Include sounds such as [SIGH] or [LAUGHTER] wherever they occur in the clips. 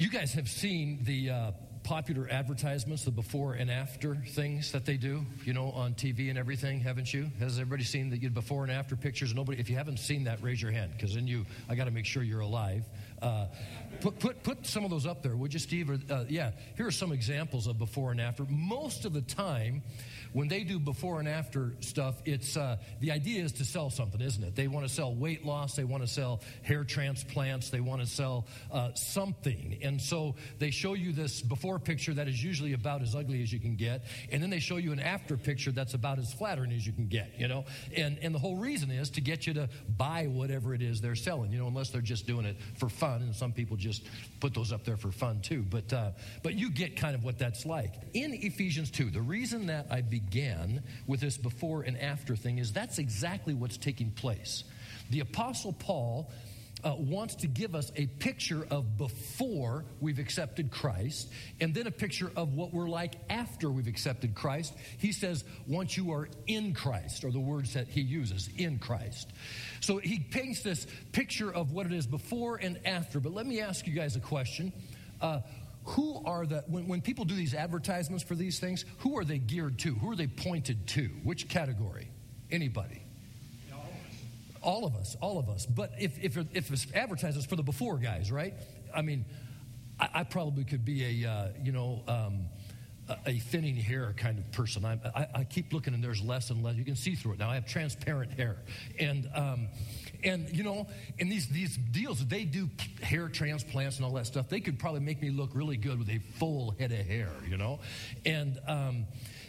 You guys have seen the uh, popular advertisements, the before and after things that they do, you know, on TV and everything, haven't you? Has everybody seen the before and after pictures? Nobody. If you haven't seen that, raise your hand, because then you, I got to make sure you're alive. Uh, put, put, put some of those up there, would you, Steve? Or, uh, yeah, here are some examples of before and after. Most of the time, when they do before and after stuff, it's uh, the idea is to sell something, isn't it? They want to sell weight loss, they want to sell hair transplants, they want to sell uh, something, and so they show you this before picture that is usually about as ugly as you can get, and then they show you an after picture that's about as flattering as you can get, you know. And and the whole reason is to get you to buy whatever it is they're selling, you know, unless they're just doing it for fun, and some people just put those up there for fun too. But uh, but you get kind of what that's like in Ephesians two. The reason that I began with this before and after thing is that's exactly what's taking place. The Apostle Paul uh, wants to give us a picture of before we've accepted Christ and then a picture of what we're like after we've accepted Christ. He says, once you are in Christ, or the words that he uses, in Christ. So he paints this picture of what it is before and after. But let me ask you guys a question. Uh, who are the, when, when people do these advertisements for these things, who are they geared to? Who are they pointed to? Which category? Anybody? All of us, all of us. But if, if, if it's advertised, for the before guys, right? I mean, I, I probably could be a, uh, you know, um, a, thinning hair kind of person. I, I, I, keep looking and there's less and less. You can see through it now. I have transparent hair. And, um, and you know, in these, these deals, they do hair transplants and all that stuff. They could probably make me look really good with a full head of hair, you know? And, um,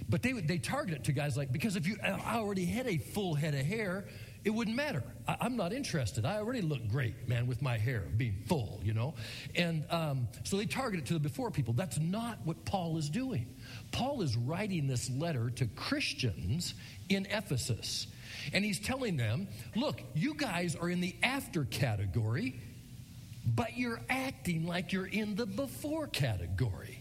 but they, they target it to guys like, because if you I already had a full head of hair, it wouldn't matter. I, am not interested. I already look great, man, with my hair being full, you know? And um, so they target it to the before people. That's not what Paul is doing. Paul is writing this letter to Christians in Ephesus. And he's telling them, look, you guys are in the after category, but you're acting like you're in the before category.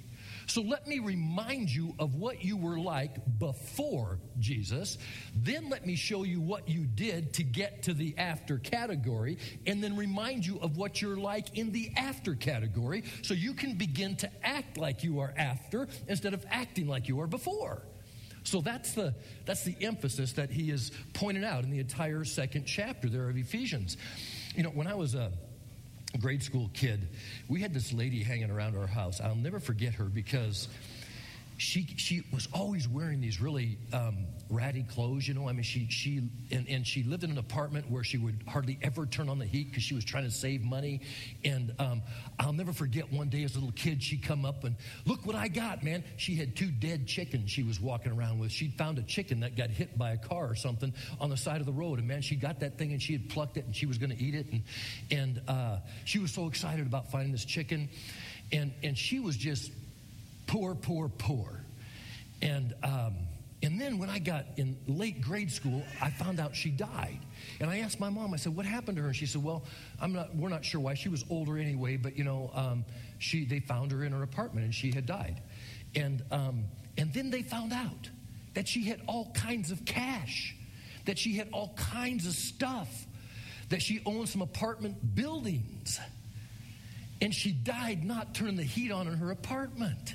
So let me remind you of what you were like before Jesus. Then let me show you what you did to get to the after category. And then remind you of what you're like in the after category so you can begin to act like you are after instead of acting like you are before. So that's the, that's the emphasis that he is pointing out in the entire second chapter there of Ephesians. You know, when I was a grade school kid, we had this lady hanging around our house. I'll never forget her because she she was always wearing these really um, ratty clothes. You know, I mean, she she and, and she lived in an apartment where she would hardly ever turn on the heat because she was trying to save money. And um, I'll never forget one day as a little kid, she come up and look what I got, man. She had two dead chickens she was walking around with. She'd found a chicken that got hit by a car or something on the side of the road, and man, she got that thing and she had plucked it and she was going to eat it, and and uh, she was so excited about finding this chicken, and and she was just poor, poor, poor. And, um, and then when I got in late grade school, I found out she died. And I asked my mom, I said, what happened to her? And she said, well, I'm not, we're not sure why. She was older anyway, but, you know, um, she, they found her in her apartment and she had died. And, um, and then they found out that she had all kinds of cash, that she had all kinds of stuff, that she owned some apartment buildings. And she died not turning the heat on in her apartment.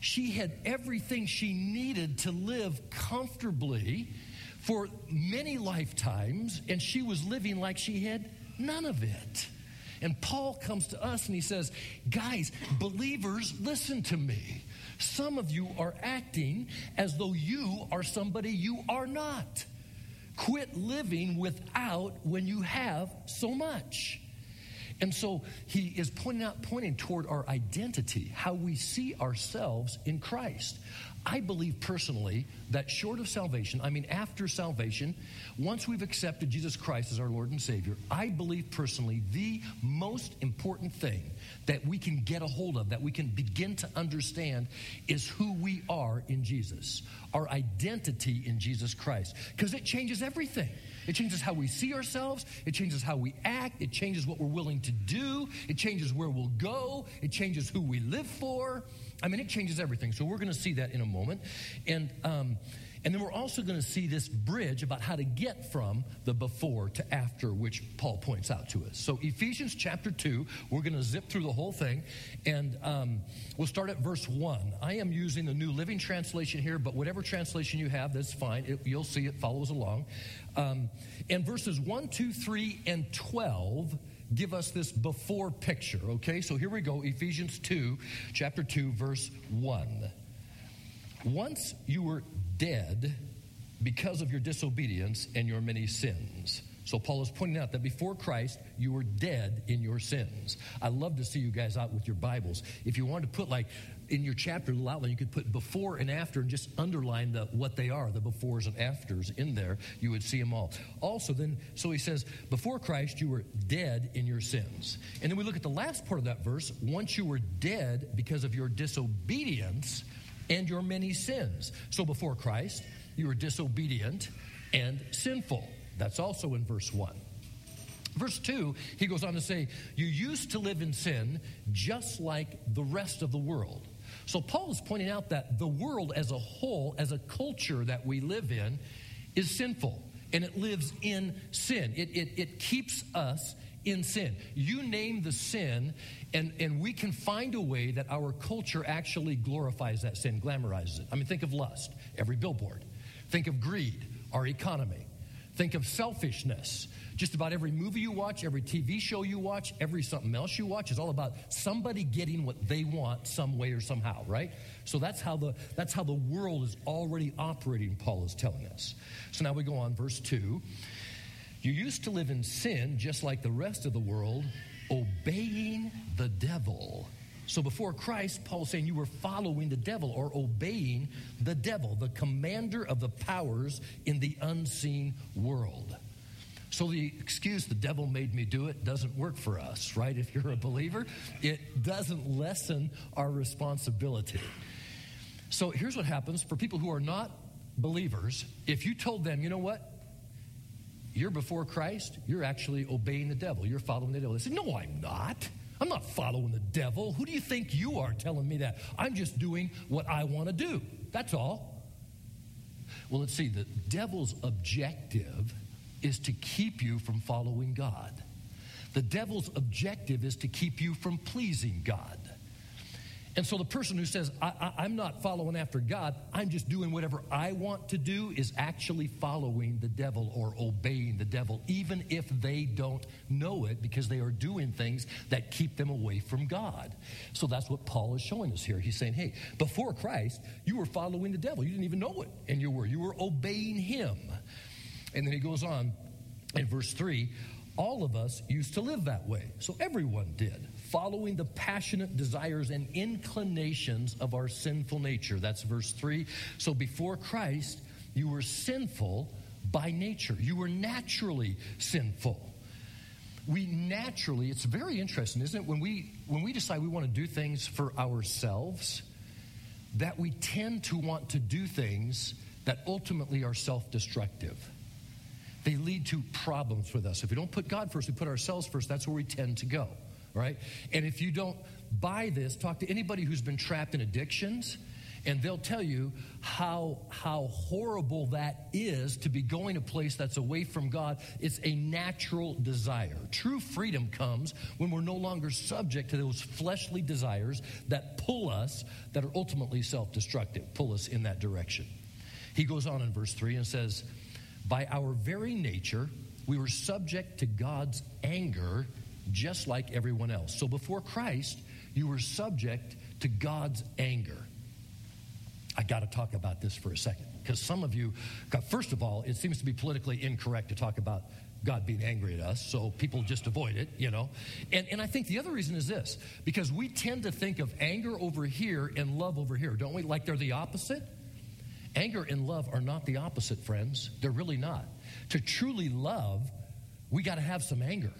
She had everything she needed to live comfortably for many lifetimes, and she was living like she had none of it. And Paul comes to us and he says, Guys, believers, listen to me. Some of you are acting as though you are somebody you are not. Quit living without when you have so much. And so he is pointing out, pointing toward our identity, how we see ourselves in Christ. I believe personally that short of salvation, I mean, after salvation, once we've accepted Jesus Christ as our Lord and Savior, I believe personally the most important thing that we can get a hold of, that we can begin to understand, is who we are in Jesus, our identity in Jesus Christ, because it changes everything. It changes how we see ourselves. It changes how we act. It changes what we're willing to do. It changes where we'll go. It changes who we live for. I mean, it changes everything. So we're going to see that in a moment. And, um, And then we're also going to see this bridge about how to get from the before to after, which Paul points out to us. So, Ephesians chapter 2, we're going to zip through the whole thing. And um, we'll start at verse 1. I am using the New Living Translation here, but whatever translation you have, that's fine. It, you'll see it follows along. Um, and verses 1, 2, 3, and 12 give us this before picture, okay? So here we go Ephesians 2, chapter 2, verse 1. Once you were dead because of your disobedience and your many sins. So Paul is pointing out that before Christ, you were dead in your sins. I love to see you guys out with your Bibles. If you wanted to put like in your chapter, little outline, you could put before and after and just underline the, what they are, the befores and afters in there. You would see them all. Also, then, so he says, before Christ, you were dead in your sins. And then we look at the last part of that verse. Once you were dead because of your disobedience and your many sins. So before Christ, you were disobedient and sinful. That's also in verse 1. Verse 2, he goes on to say, You used to live in sin just like the rest of the world. So Paul is pointing out that the world as a whole, as a culture that we live in, is sinful and it lives in sin. It, it, it keeps us in sin. You name the sin, and, and we can find a way that our culture actually glorifies that sin, glamorizes it. I mean, think of lust, every billboard. Think of greed, our economy. Think of selfishness. Just about every movie you watch, every TV show you watch, every something else you watch is all about somebody getting what they want some way or somehow, right? So that's how the that's how the world is already operating, Paul is telling us. So now we go on, verse 2. You used to live in sin just like the rest of the world, obeying the devil. So before Christ, Paul's saying you were following the devil or obeying the devil, the commander of the powers in the unseen world. So the excuse, the devil made me do it, doesn't work for us, right? If you're a believer, it doesn't lessen our responsibility. So here's what happens for people who are not believers. If you told them, you know what? You're before Christ, you're actually obeying the devil. You're following the devil. They say, No, I'm not. I'm not following the devil. Who do you think you are telling me that? I'm just doing what I want to do. That's all. Well, let's see. The devil's objective is to keep you from following God. The devil's objective is to keep you from pleasing God. And so the person who says, I, am not following after God, I'm just doing whatever I want to do, is actually following the devil or obeying the devil, even if they don't know it, because they are doing things that keep them away from God. So that's what Paul is showing us here. He's saying, hey, before Christ, you were following the devil. You didn't even know it, and you were. You were obeying him. And then he goes on in verse 3 all of us used to live that way. So everyone did, following the passionate desires and inclinations of our sinful nature. That's verse 3. So before Christ, you were sinful by nature, you were naturally sinful. We naturally, it's very interesting, isn't it? When we when we decide we want to do things for ourselves, that we tend to want to do things that ultimately are self-destructive they lead to problems with us. If we don't put God first, we put ourselves first, that's where we tend to go, right? And if you don't buy this, talk to anybody who's been trapped in addictions, and they'll tell you how, how horrible that is to be going a place that's away from God. It's a natural desire. True freedom comes when we're no longer subject to those fleshly desires that pull us, that are ultimately self destructive, pull us in that direction. He goes on in verse 3 and says, by our very nature, we were subject to God's anger just like everyone else. So before Christ, you were subject to God's anger. I got to talk about this for a second because some of you, first of all, it seems to be politically incorrect to talk about God being angry at us, so people just avoid it, you know. And, and I think the other reason is this because we tend to think of anger over here and love over here, don't we? Like they're the opposite. Anger and love are not the opposite, friends. They're really not. To truly love, we got to have some anger.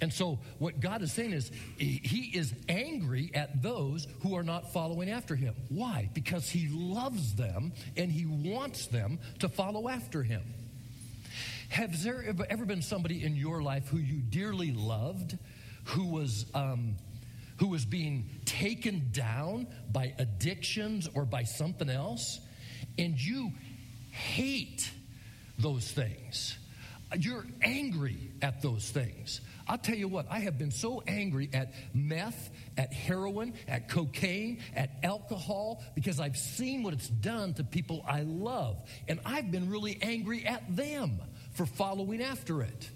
And so, what God is saying is, He is angry at those who are not following after Him. Why? Because He loves them and He wants them to follow after Him. Has there ever been somebody in your life who you dearly loved, who was um, who was being taken down by addictions or by something else? And you hate those things. You're angry at those things. I'll tell you what, I have been so angry at meth, at heroin, at cocaine, at alcohol, because I've seen what it's done to people I love. And I've been really angry at them for following after it.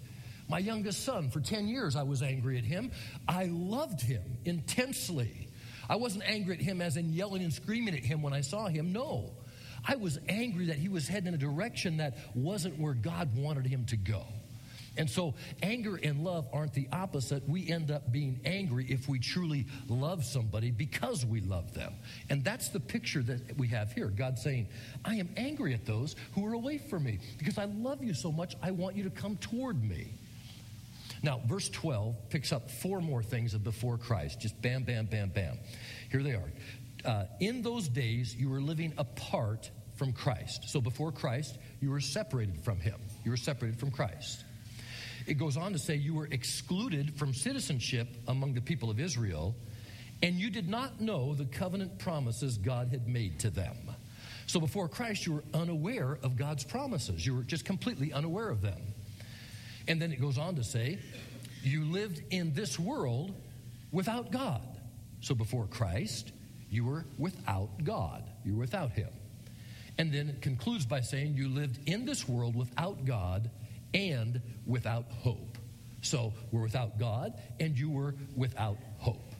My youngest son, for 10 years, I was angry at him. I loved him intensely. I wasn't angry at him as in yelling and screaming at him when I saw him. No. I was angry that he was heading in a direction that wasn't where God wanted him to go. And so, anger and love aren't the opposite. We end up being angry if we truly love somebody because we love them. And that's the picture that we have here. God saying, I am angry at those who are away from me because I love you so much, I want you to come toward me. Now, verse 12 picks up four more things of before Christ. Just bam, bam, bam, bam. Here they are. Uh, in those days, you were living apart from Christ. So before Christ, you were separated from him. You were separated from Christ. It goes on to say you were excluded from citizenship among the people of Israel, and you did not know the covenant promises God had made to them. So before Christ, you were unaware of God's promises. You were just completely unaware of them. And then it goes on to say, you lived in this world without God. So before Christ, you were without God. You were without Him. And then it concludes by saying, you lived in this world without God and without hope. So we're without God, and you were without hope.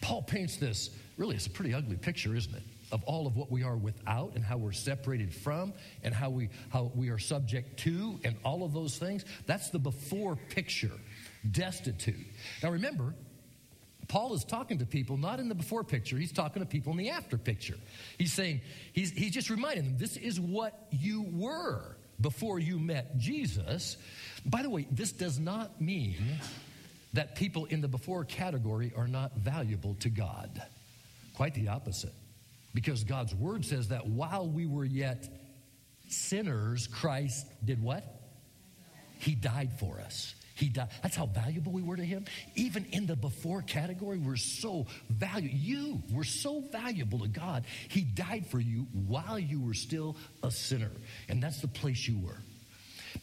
Paul paints this, really, it's a pretty ugly picture, isn't it? Of all of what we are without and how we're separated from and how we, how we are subject to and all of those things. That's the before picture, destitute. Now remember, Paul is talking to people not in the before picture, he's talking to people in the after picture. He's saying, he's, he's just reminding them, this is what you were before you met Jesus. By the way, this does not mean that people in the before category are not valuable to God. Quite the opposite. Because God's word says that while we were yet sinners, Christ did what? He died for us. He died. That's how valuable we were to him. Even in the before category, we're so valuable. You were so valuable to God. He died for you while you were still a sinner. And that's the place you were.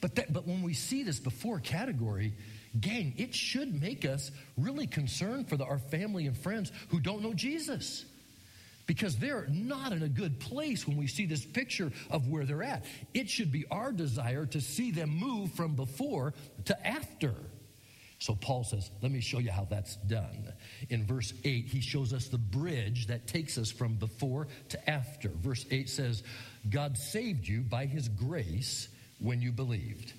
But, that, but when we see this before category, gang, it should make us really concerned for the, our family and friends who don't know Jesus because they're not in a good place when we see this picture of where they're at. It should be our desire to see them move from before to after. So Paul says, let me show you how that's done. In verse 8, he shows us the bridge that takes us from before to after. Verse 8 says, God saved you by his grace when you believed.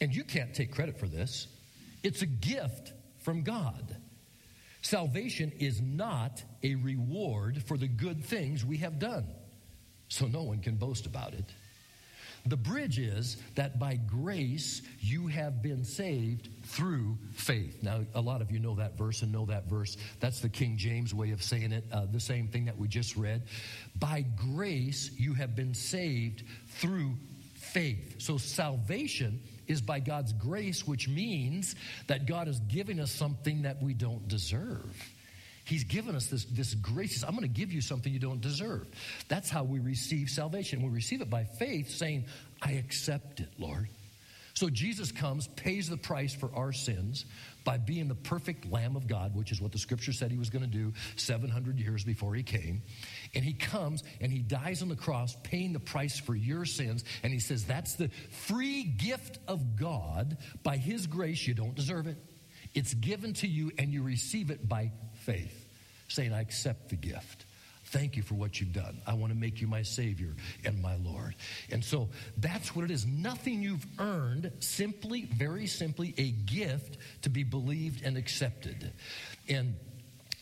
And you can't take credit for this, it's a gift from God. Salvation is not a reward for the good things we have done, so no one can boast about it. The bridge is that by grace you have been saved through faith. Now, a lot of you know that verse and know that verse. That's the King James way of saying it, uh, the same thing that we just read. By grace you have been saved through faith. So, salvation is by God's grace, which means that God is giving us something that we don't deserve. He's given us this, this grace. I'm going to give you something you don't deserve. That's how we receive salvation. We receive it by faith, saying, I accept it, Lord. So Jesus comes, pays the price for our sins by being the perfect Lamb of God, which is what the scripture said he was going to do 700 years before he came. And he comes and he dies on the cross, paying the price for your sins. And he says, That's the free gift of God by his grace. You don't deserve it. It's given to you, and you receive it by faith, saying, I accept the gift. Thank you for what you've done. I want to make you my Savior and my Lord. And so that's what it is. Nothing you've earned, simply, very simply, a gift to be believed and accepted. And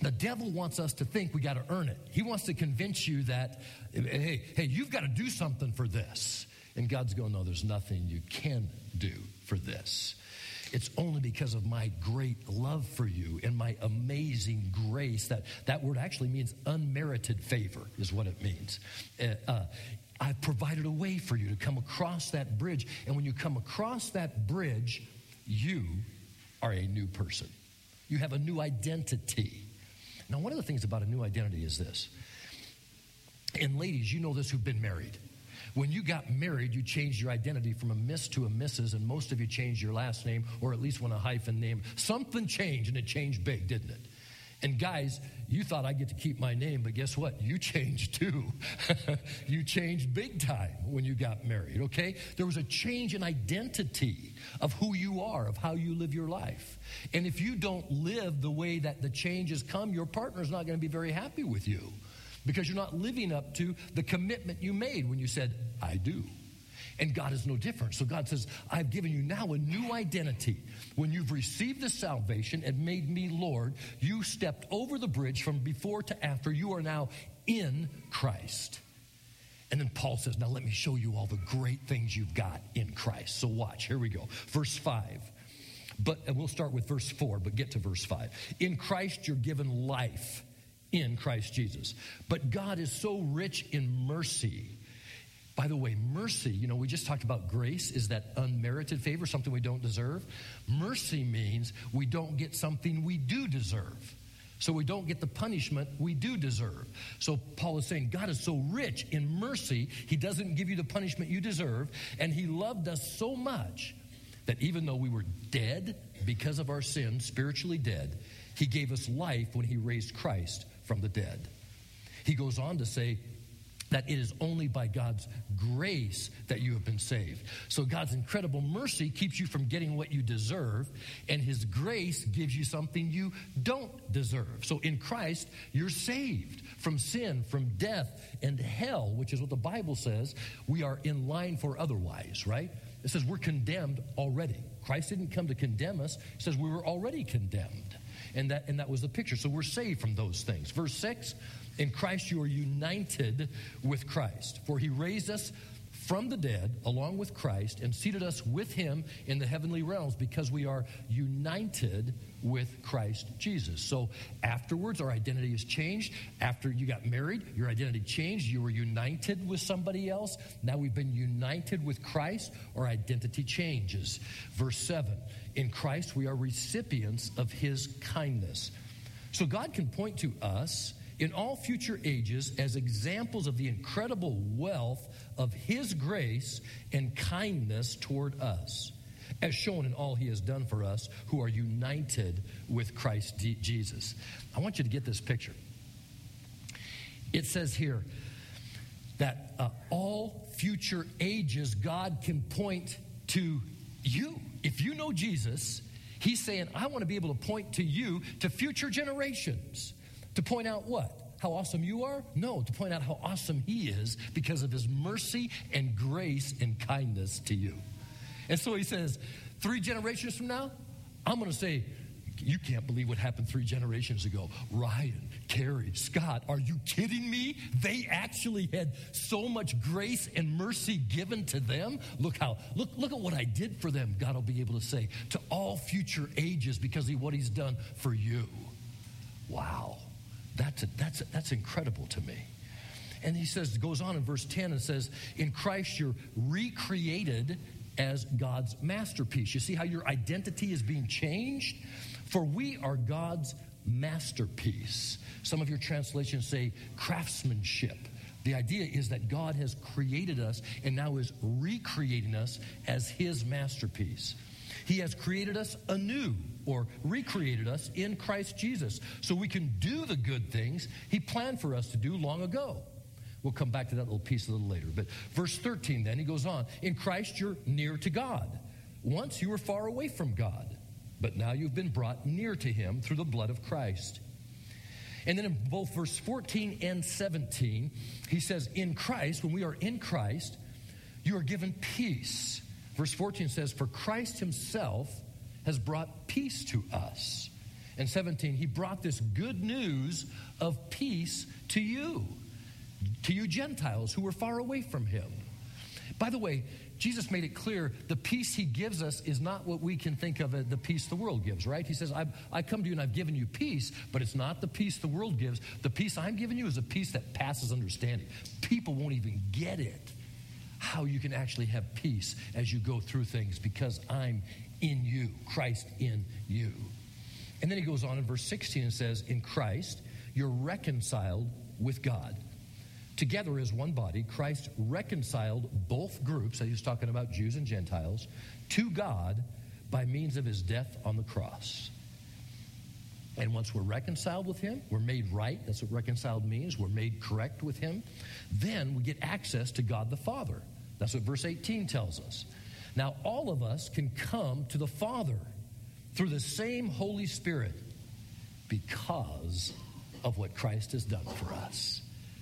the devil wants us to think we got to earn it. He wants to convince you that, hey, hey, you've got to do something for this. And God's going, no, there's nothing you can do for this. It's only because of my great love for you and my amazing grace that that word actually means unmerited favor, is what it means. Uh, uh, I've provided a way for you to come across that bridge. And when you come across that bridge, you are a new person. You have a new identity. Now, one of the things about a new identity is this. And ladies, you know this who've been married. When you got married, you changed your identity from a Miss to a Mrs., and most of you changed your last name, or at least went a hyphen name. Something changed, and it changed big, didn't it? And guys, you thought I get to keep my name, but guess what? You changed too. [LAUGHS] you changed big time when you got married, okay? There was a change in identity of who you are, of how you live your life. And if you don't live the way that the changes come, your partner's not going to be very happy with you because you're not living up to the commitment you made when you said, I do. And God is no different. So God says, I've given you now a new identity. When you've received the salvation and made me Lord, you stepped over the bridge from before to after. You are now in Christ. And then Paul says, Now let me show you all the great things you've got in Christ. So watch, here we go. Verse 5. But and we'll start with verse 4, but get to verse 5. In Christ you're given life in Christ Jesus. But God is so rich in mercy by the way, mercy, you know, we just talked about grace is that unmerited favor, something we don't deserve. Mercy means we don't get something we do deserve. So we don't get the punishment we do deserve. So Paul is saying God is so rich in mercy, he doesn't give you the punishment you deserve. And he loved us so much that even though we were dead because of our sin, spiritually dead, he gave us life when he raised Christ from the dead. He goes on to say, that it is only by God's grace that you have been saved. So God's incredible mercy keeps you from getting what you deserve, and His grace gives you something you don't deserve. So in Christ, you're saved from sin, from death, and hell, which is what the Bible says we are in line for otherwise, right? It says we're condemned already. Christ didn't come to condemn us, it says we were already condemned. And that, and that was the picture. So we're saved from those things. Verse 6 in Christ, you are united with Christ. For he raised us from the dead along with Christ and seated us with him in the heavenly realms because we are united with Christ Jesus. So afterwards, our identity is changed. After you got married, your identity changed. You were united with somebody else. Now we've been united with Christ. Our identity changes. Verse 7 In Christ, we are recipients of his kindness. So God can point to us in all future ages as examples of the incredible wealth of His grace and kindness toward us, as shown in all He has done for us who are united with Christ Jesus. I want you to get this picture. It says here that uh, all future ages, God can point to you. If you know Jesus, He's saying, I want to be able to point to you to future generations. To point out what? How awesome you are? No, to point out how awesome He is because of His mercy and grace and kindness to you. And so He says, three generations from now, I'm going to say, you can't believe what happened three generations ago. Ryan, Carrie, Scott, are you kidding me? They actually had so much grace and mercy given to them. Look how, look, look at what I did for them, God will be able to say to all future ages because of what He's done for you. Wow. That's, a, that's, a, that's incredible to me. And he says, goes on in verse 10 and says, In Christ you're recreated as God's masterpiece. You see how your identity is being changed? For we are God's masterpiece. Some of your translations say craftsmanship. The idea is that God has created us and now is recreating us as his masterpiece. He has created us anew or recreated us in Christ Jesus so we can do the good things He planned for us to do long ago. We'll come back to that little piece a little later. But verse 13, then he goes on In Christ, you're near to God. Once you were far away from God, but now you've been brought near to Him through the blood of Christ. And then in both verse 14 and 17, he says, In Christ, when we are in Christ, you are given peace. Verse 14 says, For Christ Himself has brought peace to us. And 17, he brought this good news of peace to you, to you Gentiles who were far away from him. By the way, Jesus made it clear the peace he gives us is not what we can think of as the peace the world gives, right? He says, I come to you and I've given you peace, but it's not the peace the world gives. The peace I'm giving you is a peace that passes understanding. People won't even get it, how you can actually have peace as you go through things because I'm in you, Christ in you. And then he goes on in verse 16 and says, In Christ, you're reconciled with God. Together as one body, Christ reconciled both groups, that he was talking about Jews and Gentiles, to God by means of his death on the cross. And once we're reconciled with him, we're made right. That's what reconciled means. We're made correct with him. Then we get access to God the Father. That's what verse 18 tells us. Now, all of us can come to the Father through the same Holy Spirit because of what Christ has done for us.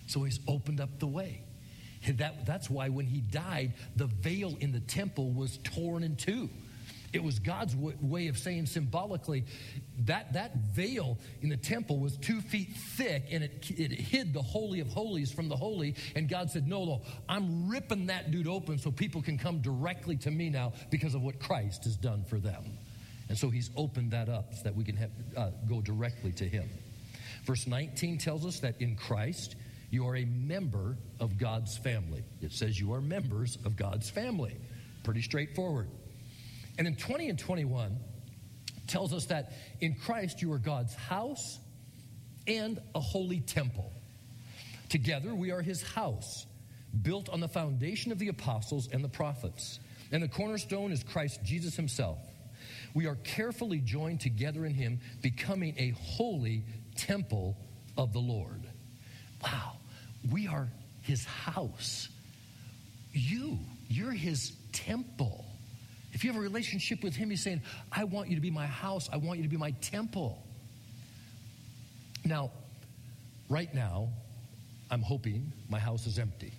So he's opened up the way. That, that's why when he died, the veil in the temple was torn in two. It was God's way of saying symbolically that that veil in the temple was two feet thick and it, it hid the Holy of Holies from the Holy. And God said, No, no, I'm ripping that dude open so people can come directly to me now because of what Christ has done for them. And so he's opened that up so that we can have, uh, go directly to him. Verse 19 tells us that in Christ, you are a member of God's family. It says you are members of God's family. Pretty straightforward. And in 20 and 21 tells us that in Christ you are God's house and a holy temple. Together we are his house, built on the foundation of the apostles and the prophets. And the cornerstone is Christ Jesus himself. We are carefully joined together in him, becoming a holy temple of the Lord. Wow, we are his house. You, you're his temple. If you have a relationship with Him, He's saying, I want you to be my house, I want you to be my temple. Now, right now, I'm hoping my house is empty.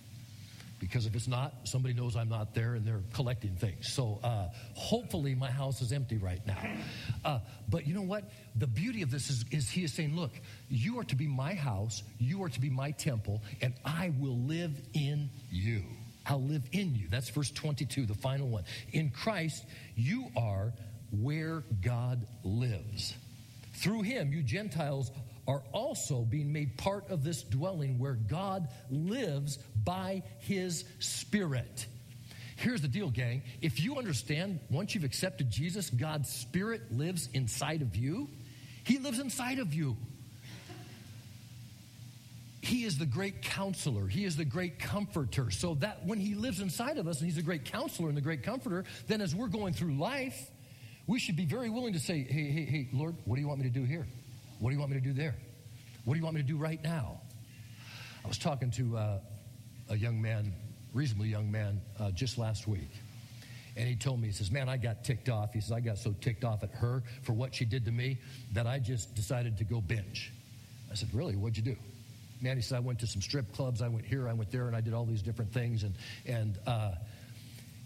Because if it's not, somebody knows I'm not there and they're collecting things. So uh, hopefully my house is empty right now. Uh, but you know what? The beauty of this is, is he is saying, look, you are to be my house, you are to be my temple, and I will live in you. I'll live in you. That's verse 22, the final one. In Christ, you are where God lives. Through him, you Gentiles are also being made part of this dwelling where God lives by his Spirit. Here's the deal, gang. If you understand, once you've accepted Jesus, God's Spirit lives inside of you, He lives inside of you. He is the great counselor. He is the great comforter. So that when He lives inside of us and He's a great counselor and the great comforter, then as we're going through life, we should be very willing to say, hey, hey, hey, Lord, what do you want me to do here? What do you want me to do there? What do you want me to do right now? I was talking to uh, a young man, reasonably young man, uh, just last week. And he told me, he says, Man, I got ticked off. He says, I got so ticked off at her for what she did to me that I just decided to go binge. I said, Really? What'd you do? man, he said, I went to some strip clubs, I went here, I went there, and I did all these different things. And, and, uh,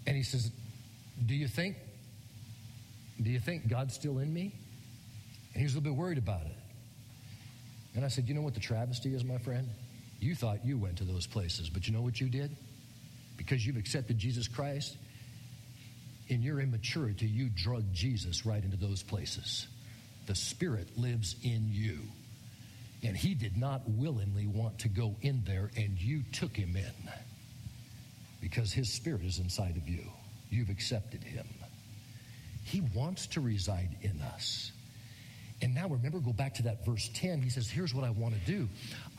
and he says, Do you think, do you think God's still in me? And he was a little bit worried about it. And I said, You know what the travesty is, my friend? You thought you went to those places, but you know what you did? Because you've accepted Jesus Christ, in your immaturity, you drug Jesus right into those places. The Spirit lives in you. And he did not willingly want to go in there, and you took him in because his spirit is inside of you. You've accepted him. He wants to reside in us. And now remember, go back to that verse 10. He says, Here's what I want to do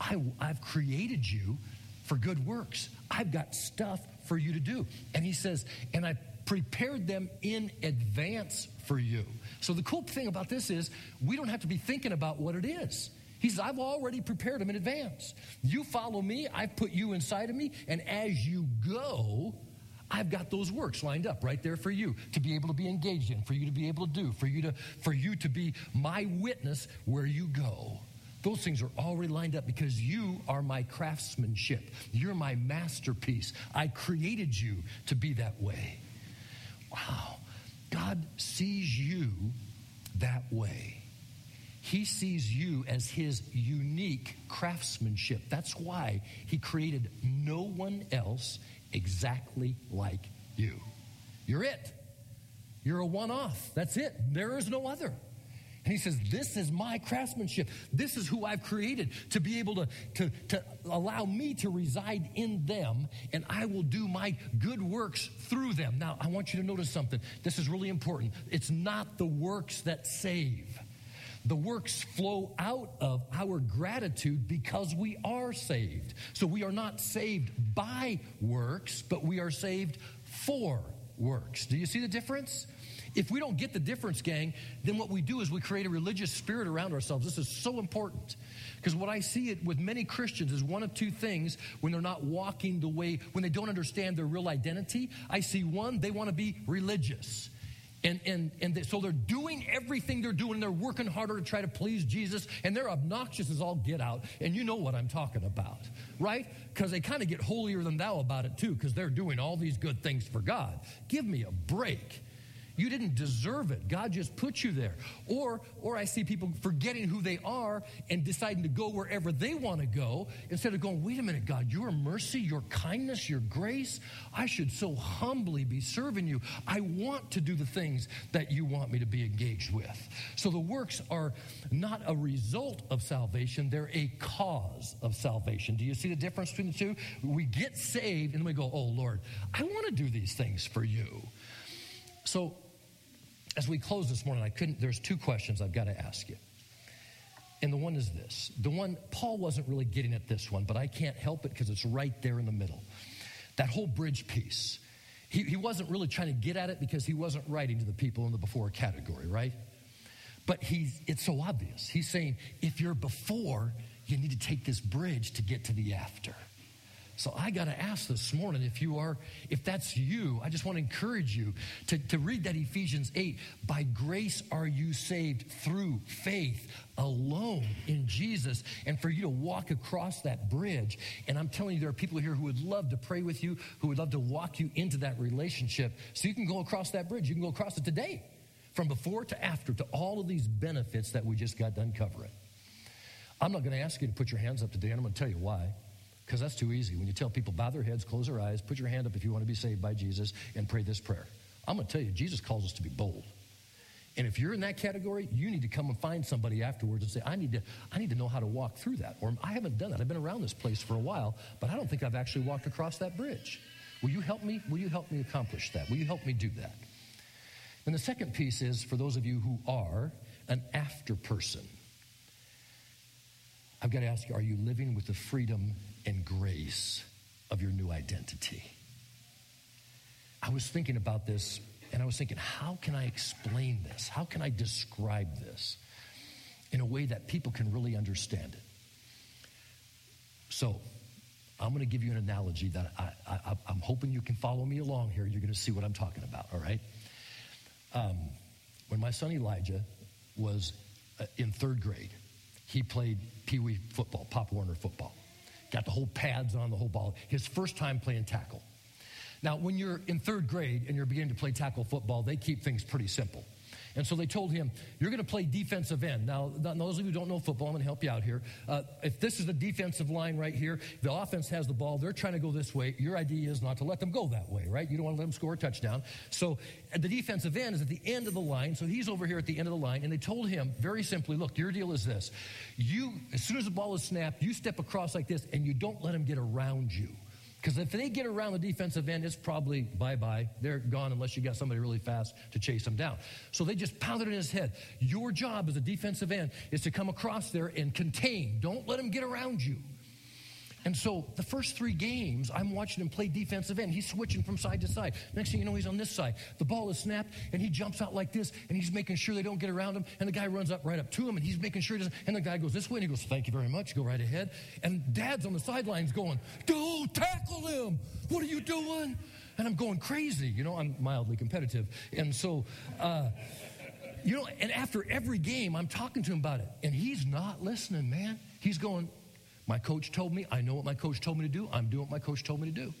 I, I've created you for good works, I've got stuff for you to do. And he says, And I prepared them in advance for you. So the cool thing about this is we don't have to be thinking about what it is. He says, I've already prepared them in advance. You follow me, I've put you inside of me, and as you go, I've got those works lined up right there for you to be able to be engaged in, for you to be able to do, for you to for you to be my witness where you go. Those things are already lined up because you are my craftsmanship. You're my masterpiece. I created you to be that way. Wow. God sees you that way. He sees you as his unique craftsmanship. That's why he created no one else exactly like you. You're it. You're a one off. That's it. There is no other. And he says, This is my craftsmanship. This is who I've created to be able to, to, to allow me to reside in them, and I will do my good works through them. Now, I want you to notice something. This is really important. It's not the works that save. The works flow out of our gratitude because we are saved. So we are not saved by works, but we are saved for works. Do you see the difference? If we don't get the difference, gang, then what we do is we create a religious spirit around ourselves. This is so important. Because what I see it with many Christians is one of two things when they're not walking the way, when they don't understand their real identity. I see one, they want to be religious. And, and, and they, so they're doing everything they're doing. They're working harder to try to please Jesus, and they're obnoxious as all get out. And you know what I'm talking about, right? Because they kind of get holier than thou about it too, because they're doing all these good things for God. Give me a break. You didn't deserve it. God just put you there. Or, or I see people forgetting who they are and deciding to go wherever they want to go instead of going, wait a minute, God, your mercy, your kindness, your grace, I should so humbly be serving you. I want to do the things that you want me to be engaged with. So the works are not a result of salvation, they're a cause of salvation. Do you see the difference between the two? We get saved and then we go, oh, Lord, I want to do these things for you. So as we close this morning, I couldn't, there's two questions I've got to ask you. And the one is this the one, Paul wasn't really getting at this one, but I can't help it because it's right there in the middle. That whole bridge piece. He, he wasn't really trying to get at it because he wasn't writing to the people in the before category, right? But he's, it's so obvious. He's saying, if you're before, you need to take this bridge to get to the after. So I got to ask this morning if you are, if that's you, I just want to encourage you to, to read that Ephesians 8. By grace are you saved through faith alone in Jesus, and for you to walk across that bridge. And I'm telling you, there are people here who would love to pray with you, who would love to walk you into that relationship so you can go across that bridge. You can go across it today, from before to after, to all of these benefits that we just got done covering. I'm not going to ask you to put your hands up today, and I'm going to tell you why. Because that's too easy. When you tell people, bow their heads, close their eyes, put your hand up if you want to be saved by Jesus, and pray this prayer. I'm going to tell you, Jesus calls us to be bold. And if you're in that category, you need to come and find somebody afterwards and say, I need to, I need to know how to walk through that. Or I haven't done that. I've been around this place for a while, but I don't think I've actually walked across that bridge. Will you help me? Will you help me accomplish that? Will you help me do that? And the second piece is for those of you who are an after person. I've got to ask you, are you living with the freedom and grace of your new identity. I was thinking about this and I was thinking, how can I explain this? How can I describe this in a way that people can really understand it? So, I'm going to give you an analogy that I, am hoping you can follow me along here. You're going to see what I'm talking about, all right? Um, when my son Elijah was uh, in third grade, he played Pee Wee football, Pop Warner football got the whole pads on, the whole ball. His first time playing tackle. Now, when you're in third grade and you're beginning to play tackle football, they keep things pretty simple. And so they told him, You're going to play defensive end. Now, those of you who don't know football, I'm going to help you out here. Uh, if this is the defensive line right here, the offense has the ball, they're trying to go this way. Your idea is not to let them go that way, right? You don't want to let them score a touchdown. So the defensive end is at the end of the line. So he's over here at the end of the line. And they told him very simply, Look, your deal is this. You, as soon as the ball is snapped, you step across like this and you don't let him get around you. Because if they get around the defensive end, it's probably bye bye. They're gone unless you got somebody really fast to chase them down. So they just pounded in his head. Your job as a defensive end is to come across there and contain. Don't let them get around you. And so the first three games, I'm watching him play defensive end. He's switching from side to side. Next thing you know, he's on this side. The ball is snapped, and he jumps out like this, and he's making sure they don't get around him. And the guy runs up right up to him, and he's making sure he doesn't. And the guy goes this way, and he goes, Thank you very much. Go right ahead. And dad's on the sidelines going, Don't tackle him. What are you doing? And I'm going crazy. You know, I'm mildly competitive. And so, uh, you know, and after every game, I'm talking to him about it, and he's not listening, man. He's going, my coach told me, I know what my coach told me to do, I'm doing what my coach told me to do.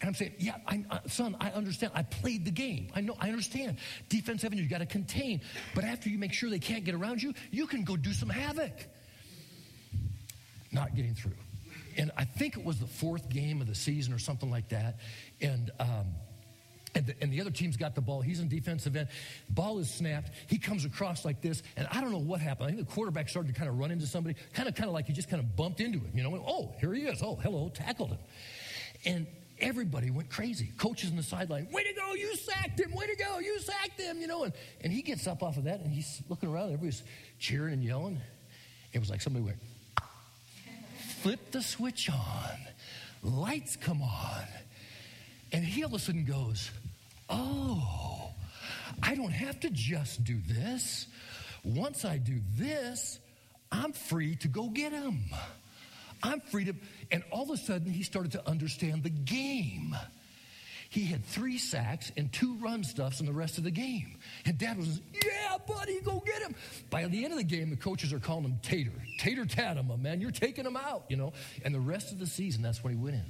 And I'm saying, yeah, I, uh, son, I understand. I played the game. I know, I understand. Defensive end, you got to contain. But after you make sure they can't get around you, you can go do some havoc. Not getting through. And I think it was the fourth game of the season or something like that. And um, and the, and the, other team's got the ball. He's in defensive end. Ball is snapped. He comes across like this, and I don't know what happened. I think the quarterback started to kind of run into somebody, kind of, kind of like he just kind of bumped into him. You know, oh, here he is. Oh, hello, tackled him. And everybody went crazy. Coaches in the sideline, way to go, you sacked him, way to go, you sacked him, you know. And, and he gets up off of that and he's looking around, everybody's cheering and yelling. It was like somebody went, flip the switch on, lights come on. And he all of a sudden goes, oh, I don't have to just do this. Once I do this, I'm free to go get him. I'm free to. And all of a sudden, he started to understand the game. He had three sacks and two run stuffs in the rest of the game. And dad was, yeah, buddy, go get him. By the end of the game, the coaches are calling him Tater. Tater tat him, man. You're taking him out, you know. And the rest of the season, that's when he went in.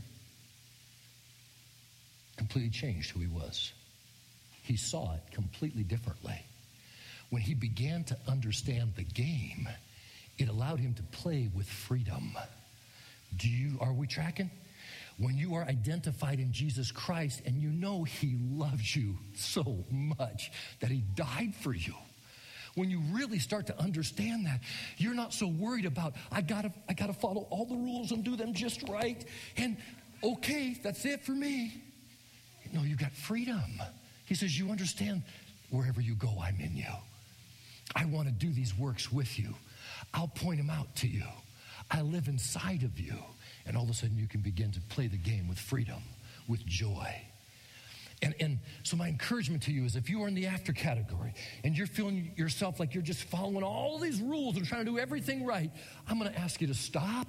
Completely changed who he was. He saw it completely differently. When he began to understand the game, it allowed him to play with freedom. Do you, are we tracking? When you are identified in Jesus Christ and you know He loves you so much that He died for you, when you really start to understand that, you're not so worried about, I gotta, I gotta follow all the rules and do them just right. And okay, that's it for me. No, you've got freedom. He says, You understand wherever you go, I'm in you. I want to do these works with you. I'll point them out to you. I live inside of you. And all of a sudden, you can begin to play the game with freedom, with joy. And, and so, my encouragement to you is if you are in the after category and you're feeling yourself like you're just following all these rules and trying to do everything right, I'm going to ask you to stop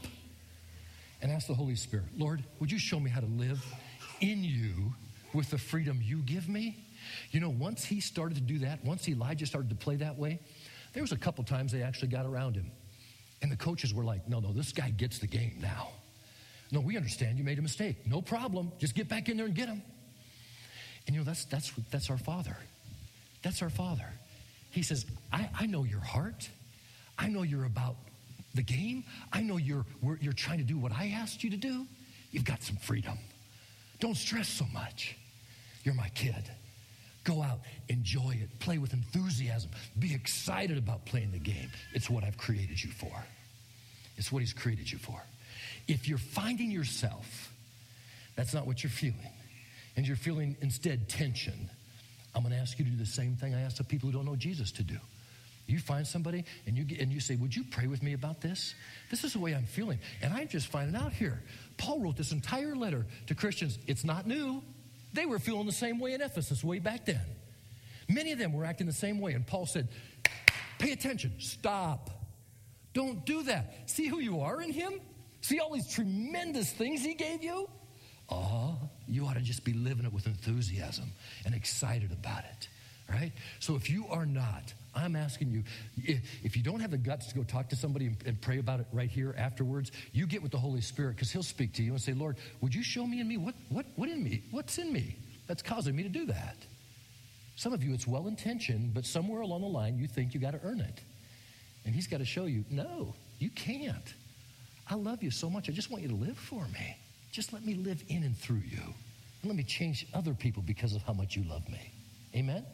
and ask the Holy Spirit, Lord, would you show me how to live in you with the freedom you give me? You know, once he started to do that, once Elijah started to play that way, there was a couple times they actually got around him. And the coaches were like, no, no, this guy gets the game now. No, we understand you made a mistake. No problem. Just get back in there and get him. And you know, that's, that's, that's our Father. That's our Father. He says, I, I know your heart. I know you're about the game. I know you're, you're trying to do what I asked you to do. You've got some freedom. Don't stress so much. You're my kid. Go out, enjoy it, play with enthusiasm, be excited about playing the game. It's what I've created you for. It's what He's created you for. If you're finding yourself, that's not what you're feeling, and you're feeling instead tension, I'm going to ask you to do the same thing I ask the people who don't know Jesus to do. You find somebody and you, and you say, Would you pray with me about this? This is the way I'm feeling. And I'm just finding out here. Paul wrote this entire letter to Christians. It's not new. They were feeling the same way in Ephesus way back then. Many of them were acting the same way. And Paul said, Pay attention, stop. Don't do that. See who you are in Him? See all these tremendous things He gave you? Oh, you ought to just be living it with enthusiasm and excited about it, right? So if you are not, I'm asking you, if you don't have the guts to go talk to somebody and pray about it right here afterwards, you get with the Holy Spirit because He'll speak to you and say, Lord, would you show me in me what, what, what in me? What's in me that's causing me to do that? Some of you, it's well intentioned, but somewhere along the line, you think you got to earn it. And He's got to show you, no, you can't. I love you so much. I just want you to live for me. Just let me live in and through you. And let me change other people because of how much you love me. Amen?